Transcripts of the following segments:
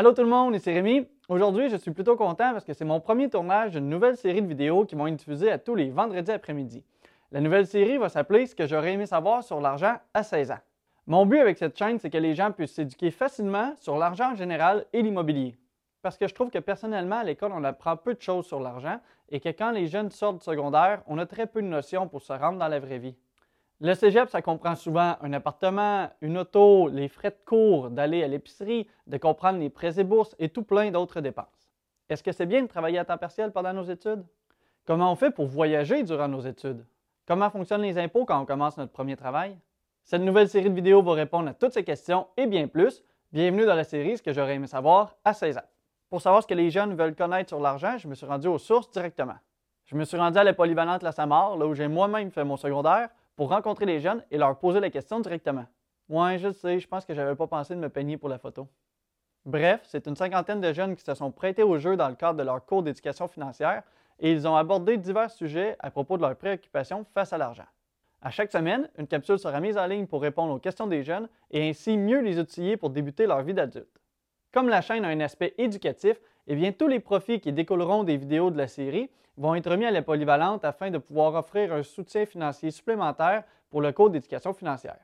Allô tout le monde, ici Rémi. Aujourd'hui, je suis plutôt content parce que c'est mon premier tournage d'une nouvelle série de vidéos qui vont être diffusées à tous les vendredis après-midi. La nouvelle série va s'appeler Ce que j'aurais aimé savoir sur l'argent à 16 ans. Mon but avec cette chaîne, c'est que les gens puissent s'éduquer facilement sur l'argent en général et l'immobilier. Parce que je trouve que personnellement, à l'école, on apprend peu de choses sur l'argent et que quand les jeunes sortent du secondaire, on a très peu de notions pour se rendre dans la vraie vie. Le cégep, ça comprend souvent un appartement, une auto, les frais de cours, d'aller à l'épicerie, de comprendre les prêts et bourses et tout plein d'autres dépenses. Est-ce que c'est bien de travailler à temps partiel pendant nos études? Comment on fait pour voyager durant nos études? Comment fonctionnent les impôts quand on commence notre premier travail? Cette nouvelle série de vidéos va répondre à toutes ces questions et bien plus. Bienvenue dans la série Ce que j'aurais aimé savoir à 16 ans. Pour savoir ce que les jeunes veulent connaître sur l'argent, je me suis rendu aux sources directement. Je me suis rendu à la polyvalente La Samar, là où j'ai moi-même fait mon secondaire, pour rencontrer les jeunes et leur poser la question directement. Ouais, je sais, je pense que j'avais pas pensé de me peigner pour la photo. Bref, c'est une cinquantaine de jeunes qui se sont prêtés au jeu dans le cadre de leur cours d'éducation financière et ils ont abordé divers sujets à propos de leurs préoccupations face à l'argent. À chaque semaine, une capsule sera mise en ligne pour répondre aux questions des jeunes et ainsi mieux les outiller pour débuter leur vie d'adulte. Comme la chaîne a un aspect éducatif, eh bien, tous les profits qui découleront des vidéos de la série vont être mis à la polyvalente afin de pouvoir offrir un soutien financier supplémentaire pour le cours d'éducation financière.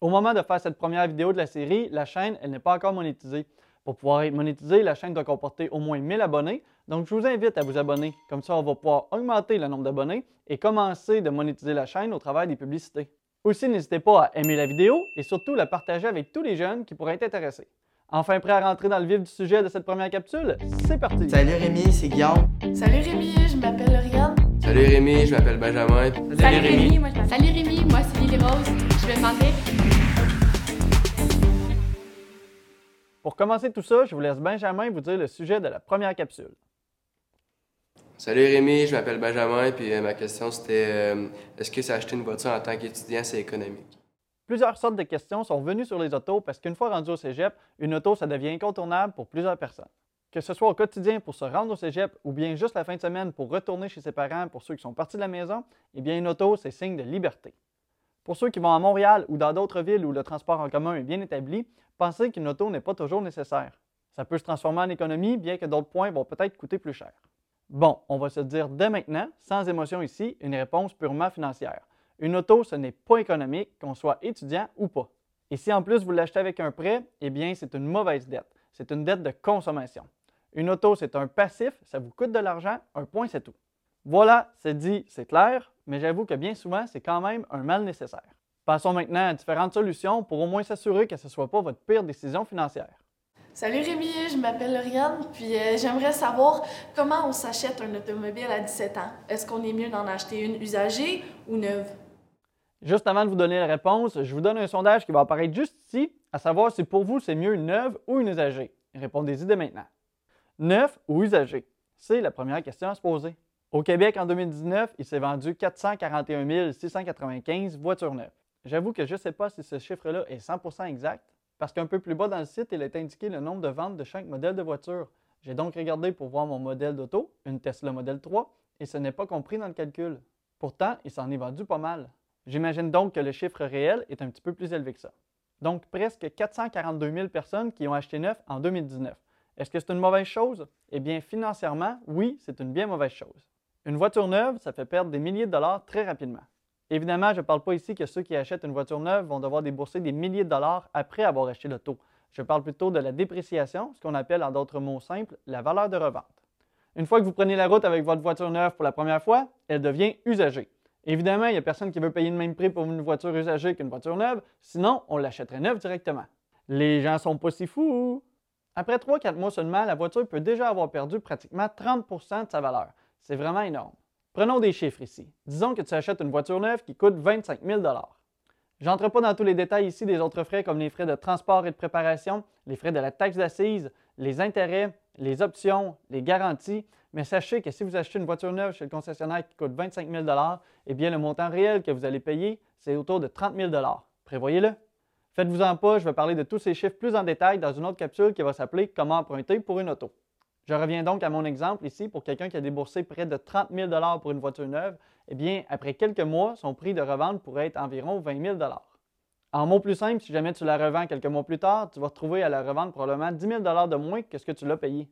Au moment de faire cette première vidéo de la série, la chaîne n'est pas encore monétisée. Pour pouvoir être monétisée, la chaîne doit comporter au moins 1000 abonnés, donc je vous invite à vous abonner. Comme ça, on va pouvoir augmenter le nombre d'abonnés et commencer de monétiser la chaîne au travers des publicités. Aussi, n'hésitez pas à aimer la vidéo et surtout la partager avec tous les jeunes qui pourraient être intéressés. Enfin prêt à rentrer dans le vif du sujet de cette première capsule? C'est parti! Salut Rémi, c'est Guillaume. Salut Rémi, je m'appelle Lauriane. Salut Rémi, je m'appelle Benjamin. Salut, Rémi. moi je m'appelle- Salut Rémi, moi c'est Lily Rose. Je me demandais. Pour commencer tout ça, je vous laisse Benjamin vous dire le sujet de la première capsule. Salut Rémi, je m'appelle Benjamin, puis euh, ma question c'était euh, est-ce que c'est acheter une voiture en tant qu'étudiant, c'est économique? Plusieurs sortes de questions sont venues sur les autos parce qu'une fois rendu au cégep, une auto, ça devient incontournable pour plusieurs personnes. Que ce soit au quotidien pour se rendre au cégep ou bien juste la fin de semaine pour retourner chez ses parents pour ceux qui sont partis de la maison, eh bien une auto, c'est signe de liberté. Pour ceux qui vont à Montréal ou dans d'autres villes où le transport en commun est bien établi, pensez qu'une auto n'est pas toujours nécessaire. Ça peut se transformer en économie, bien que d'autres points vont peut-être coûter plus cher. Bon, on va se dire dès maintenant, sans émotion ici, une réponse purement financière. Une auto, ce n'est pas économique, qu'on soit étudiant ou pas. Et si en plus vous l'achetez avec un prêt, eh bien c'est une mauvaise dette. C'est une dette de consommation. Une auto, c'est un passif, ça vous coûte de l'argent, un point, c'est tout. Voilà, c'est dit, c'est clair, mais j'avoue que bien souvent, c'est quand même un mal nécessaire. Passons maintenant à différentes solutions pour au moins s'assurer que ce ne soit pas votre pire décision financière. Salut Rémi, je m'appelle Lauriane, puis euh, j'aimerais savoir comment on s'achète un automobile à 17 ans. Est-ce qu'on est mieux d'en acheter une usagée ou neuve? Juste avant de vous donner la réponse, je vous donne un sondage qui va apparaître juste ici, à savoir si pour vous c'est mieux une neuve ou une usagée. Répondez-y dès maintenant. Neuf ou usagé? C'est la première question à se poser. Au Québec, en 2019, il s'est vendu 441 695 voitures neuves. J'avoue que je ne sais pas si ce chiffre-là est 100% exact, parce qu'un peu plus bas dans le site, il est indiqué le nombre de ventes de chaque modèle de voiture. J'ai donc regardé pour voir mon modèle d'auto, une Tesla Model 3, et ce n'est pas compris dans le calcul. Pourtant, il s'en est vendu pas mal. J'imagine donc que le chiffre réel est un petit peu plus élevé que ça. Donc, presque 442 000 personnes qui ont acheté neuf en 2019. Est-ce que c'est une mauvaise chose? Eh bien, financièrement, oui, c'est une bien mauvaise chose. Une voiture neuve, ça fait perdre des milliers de dollars très rapidement. Évidemment, je ne parle pas ici que ceux qui achètent une voiture neuve vont devoir débourser des milliers de dollars après avoir acheté l'auto. Je parle plutôt de la dépréciation, ce qu'on appelle en d'autres mots simples la valeur de revente. Une fois que vous prenez la route avec votre voiture neuve pour la première fois, elle devient usagée. Évidemment, il n'y a personne qui veut payer le même prix pour une voiture usagée qu'une voiture neuve, sinon on l'achèterait neuve directement. Les gens sont pas si fous. Après 3-4 mois seulement, la voiture peut déjà avoir perdu pratiquement 30% de sa valeur. C'est vraiment énorme. Prenons des chiffres ici. Disons que tu achètes une voiture neuve qui coûte 25 000 Je n'entre pas dans tous les détails ici des autres frais comme les frais de transport et de préparation, les frais de la taxe d'assises, les intérêts, les options, les garanties, mais sachez que si vous achetez une voiture neuve chez le concessionnaire qui coûte 25 000 eh bien le montant réel que vous allez payer, c'est autour de 30 000 Prévoyez-le. Faites-vous-en pas, je vais parler de tous ces chiffres plus en détail dans une autre capsule qui va s'appeler Comment emprunter pour une auto. Je reviens donc à mon exemple ici pour quelqu'un qui a déboursé près de 30 000 pour une voiture neuve. Eh bien, après quelques mois, son prix de revente pourrait être environ 20 000 En mots plus simples, si jamais tu la revends quelques mois plus tard, tu vas retrouver à la revendre probablement 10 000 de moins que ce que tu l'as payé.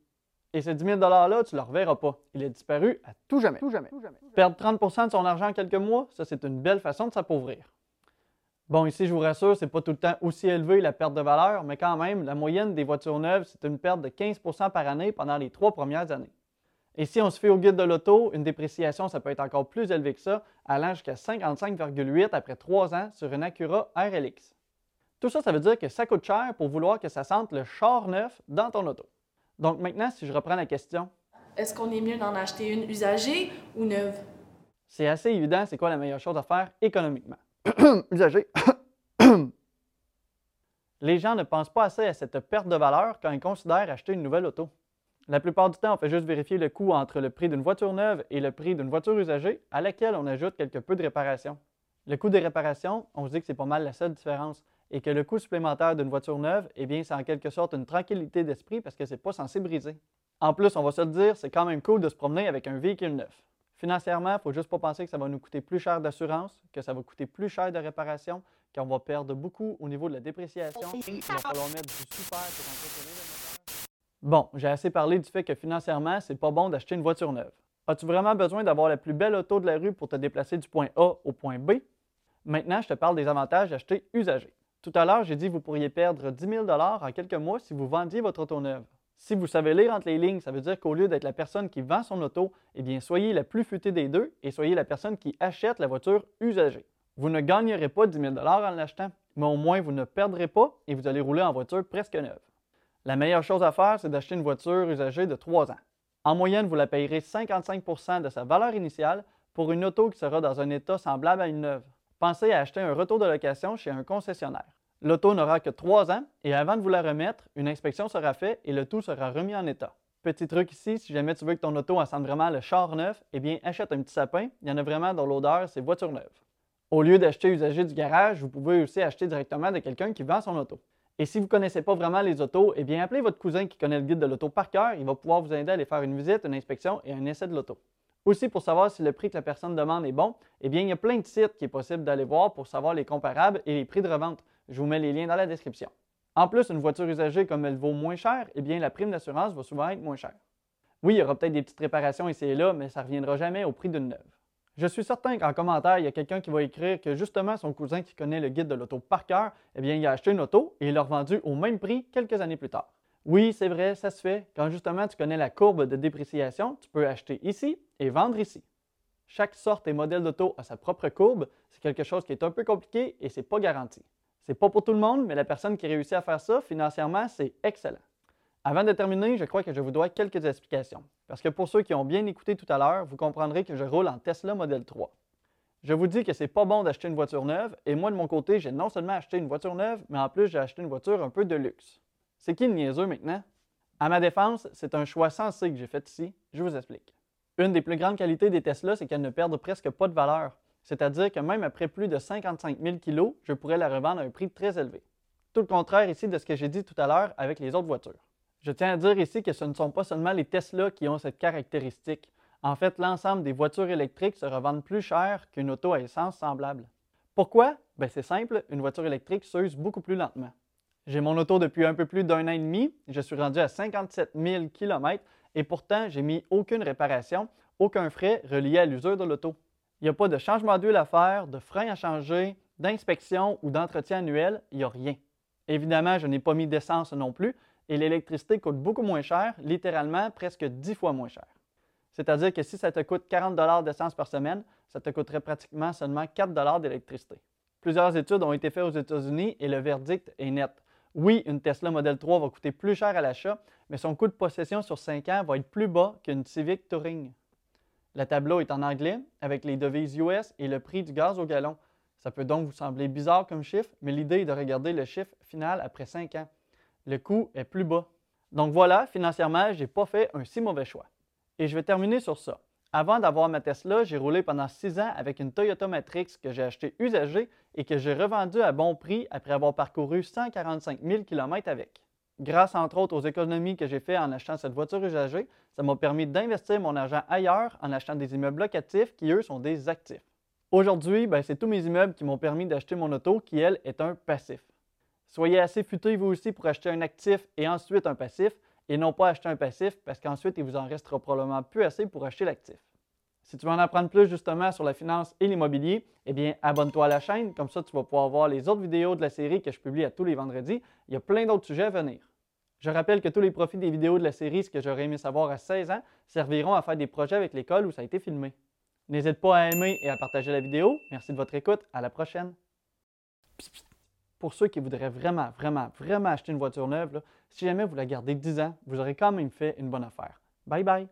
Et ces 10 000 $-là, tu ne le reverras pas. Il est disparu à tout jamais. Tout jamais. Perdre 30% de son argent en quelques mois, ça, c'est une belle façon de s'appauvrir. Bon, ici, je vous rassure, ce n'est pas tout le temps aussi élevé la perte de valeur, mais quand même, la moyenne des voitures neuves, c'est une perte de 15% par année pendant les trois premières années. Et si on se fait au guide de l'auto, une dépréciation, ça peut être encore plus élevé que ça, allant jusqu'à 55,8 après trois ans sur une Acura RLX. Tout ça, ça veut dire que ça coûte cher pour vouloir que ça sente le char neuf dans ton auto. Donc maintenant, si je reprends la question. Est-ce qu'on est mieux d'en acheter une usagée ou neuve? C'est assez évident, c'est quoi la meilleure chose à faire économiquement? usagée. Les gens ne pensent pas assez à cette perte de valeur quand ils considèrent acheter une nouvelle auto. La plupart du temps, on fait juste vérifier le coût entre le prix d'une voiture neuve et le prix d'une voiture usagée, à laquelle on ajoute quelque peu de réparation. Le coût des réparations, on se dit que c'est pas mal la seule différence et que le coût supplémentaire d'une voiture neuve, eh bien, c'est en quelque sorte une tranquillité d'esprit parce que c'est pas censé briser. En plus, on va se le dire, c'est quand même cool de se promener avec un véhicule neuf. Financièrement, il ne faut juste pas penser que ça va nous coûter plus cher d'assurance, que ça va coûter plus cher de réparation, qu'on va perdre beaucoup au niveau de la dépréciation, qu'il va falloir mettre du super pour entretenir le moteur. Bon, j'ai assez parlé du fait que financièrement, c'est pas bon d'acheter une voiture neuve. As-tu vraiment besoin d'avoir la plus belle auto de la rue pour te déplacer du point A au point B? Maintenant, je te parle des avantages d'acheter usagé. Tout à l'heure, j'ai dit que vous pourriez perdre 10 000 en quelques mois si vous vendiez votre auto neuve. Si vous savez lire entre les lignes, ça veut dire qu'au lieu d'être la personne qui vend son auto, eh bien, soyez la plus futée des deux et soyez la personne qui achète la voiture usagée. Vous ne gagnerez pas 10 000 en l'achetant, mais au moins vous ne perdrez pas et vous allez rouler en voiture presque neuve. La meilleure chose à faire, c'est d'acheter une voiture usagée de 3 ans. En moyenne, vous la payerez 55% de sa valeur initiale pour une auto qui sera dans un état semblable à une neuve pensez à acheter un retour de location chez un concessionnaire. L'auto n'aura que trois ans et avant de vous la remettre, une inspection sera faite et le tout sera remis en état. Petit truc ici, si jamais tu veux que ton auto sente vraiment le char neuf, eh bien achète un petit sapin, il y en a vraiment dans l'odeur, c'est voiture neuve. Au lieu d'acheter usagé du garage, vous pouvez aussi acheter directement de quelqu'un qui vend son auto. Et si vous ne connaissez pas vraiment les autos, eh bien appelez votre cousin qui connaît le guide de l'auto par cœur, il va pouvoir vous aider à aller faire une visite, une inspection et un essai de l'auto. Aussi, pour savoir si le prix que la personne demande est bon, eh bien, il y a plein de sites qui est possible d'aller voir pour savoir les comparables et les prix de revente. Je vous mets les liens dans la description. En plus, une voiture usagée, comme elle vaut moins cher, eh bien, la prime d'assurance va souvent être moins chère. Oui, il y aura peut-être des petites réparations ici et là, mais ça ne reviendra jamais au prix d'une neuve. Je suis certain qu'en commentaire, il y a quelqu'un qui va écrire que justement son cousin qui connaît le guide de l'auto par cœur, eh bien, il a acheté une auto et il l'a revendue au même prix quelques années plus tard. Oui, c'est vrai, ça se fait. Quand justement tu connais la courbe de dépréciation, tu peux acheter ici et vendre ici. Chaque sorte et modèle d'auto a sa propre courbe. C'est quelque chose qui est un peu compliqué et ce n'est pas garanti. C'est pas pour tout le monde, mais la personne qui réussit à faire ça, financièrement, c'est excellent. Avant de terminer, je crois que je vous dois quelques explications. Parce que pour ceux qui ont bien écouté tout à l'heure, vous comprendrez que je roule en Tesla Model 3. Je vous dis que c'est pas bon d'acheter une voiture neuve, et moi de mon côté, j'ai non seulement acheté une voiture neuve, mais en plus j'ai acheté une voiture un peu de luxe. C'est qui le niaiseux maintenant? À ma défense, c'est un choix sensé que j'ai fait ici. Je vous explique. Une des plus grandes qualités des Tesla, c'est qu'elles ne perdent presque pas de valeur. C'est-à-dire que même après plus de 55 000 kg, je pourrais la revendre à un prix très élevé. Tout le contraire ici de ce que j'ai dit tout à l'heure avec les autres voitures. Je tiens à dire ici que ce ne sont pas seulement les Tesla qui ont cette caractéristique. En fait, l'ensemble des voitures électriques se revendent plus cher qu'une auto à essence semblable. Pourquoi? Ben, c'est simple, une voiture électrique s'use beaucoup plus lentement. J'ai mon auto depuis un peu plus d'un an et demi. Je suis rendu à 57 000 km et pourtant, j'ai mis aucune réparation, aucun frais relié à l'usure de l'auto. Il n'y a pas de changement d'huile à faire, de frein à changer, d'inspection ou d'entretien annuel, il n'y a rien. Évidemment, je n'ai pas mis d'essence non plus et l'électricité coûte beaucoup moins cher, littéralement presque 10 fois moins cher. C'est-à-dire que si ça te coûte 40 d'essence par semaine, ça te coûterait pratiquement seulement 4 d'électricité. Plusieurs études ont été faites aux États-Unis et le verdict est net. Oui, une Tesla Model 3 va coûter plus cher à l'achat, mais son coût de possession sur 5 ans va être plus bas qu'une Civic Touring. Le tableau est en anglais avec les devises US et le prix du gaz au gallon. Ça peut donc vous sembler bizarre comme chiffre, mais l'idée est de regarder le chiffre final après 5 ans. Le coût est plus bas. Donc voilà, financièrement, je n'ai pas fait un si mauvais choix. Et je vais terminer sur ça. Avant d'avoir ma Tesla, j'ai roulé pendant six ans avec une Toyota Matrix que j'ai achetée usagée et que j'ai revendue à bon prix après avoir parcouru 145 000 km avec. Grâce entre autres aux économies que j'ai faites en achetant cette voiture usagée, ça m'a permis d'investir mon argent ailleurs en achetant des immeubles locatifs qui, eux, sont des actifs. Aujourd'hui, ben, c'est tous mes immeubles qui m'ont permis d'acheter mon auto qui, elle, est un passif. Soyez assez futé vous aussi pour acheter un actif et ensuite un passif et non pas acheter un passif parce qu'ensuite, il vous en restera probablement plus assez pour acheter l'actif. Si tu veux en apprendre plus justement sur la finance et l'immobilier, eh bien, abonne-toi à la chaîne, comme ça tu vas pouvoir voir les autres vidéos de la série que je publie à tous les vendredis. Il y a plein d'autres sujets à venir. Je rappelle que tous les profits des vidéos de la série Ce que j'aurais aimé savoir à 16 ans serviront à faire des projets avec l'école où ça a été filmé. N'hésite pas à aimer et à partager la vidéo. Merci de votre écoute. À la prochaine. Pour ceux qui voudraient vraiment, vraiment, vraiment acheter une voiture neuve, si jamais vous la gardez 10 ans, vous aurez quand même fait une bonne affaire. Bye bye!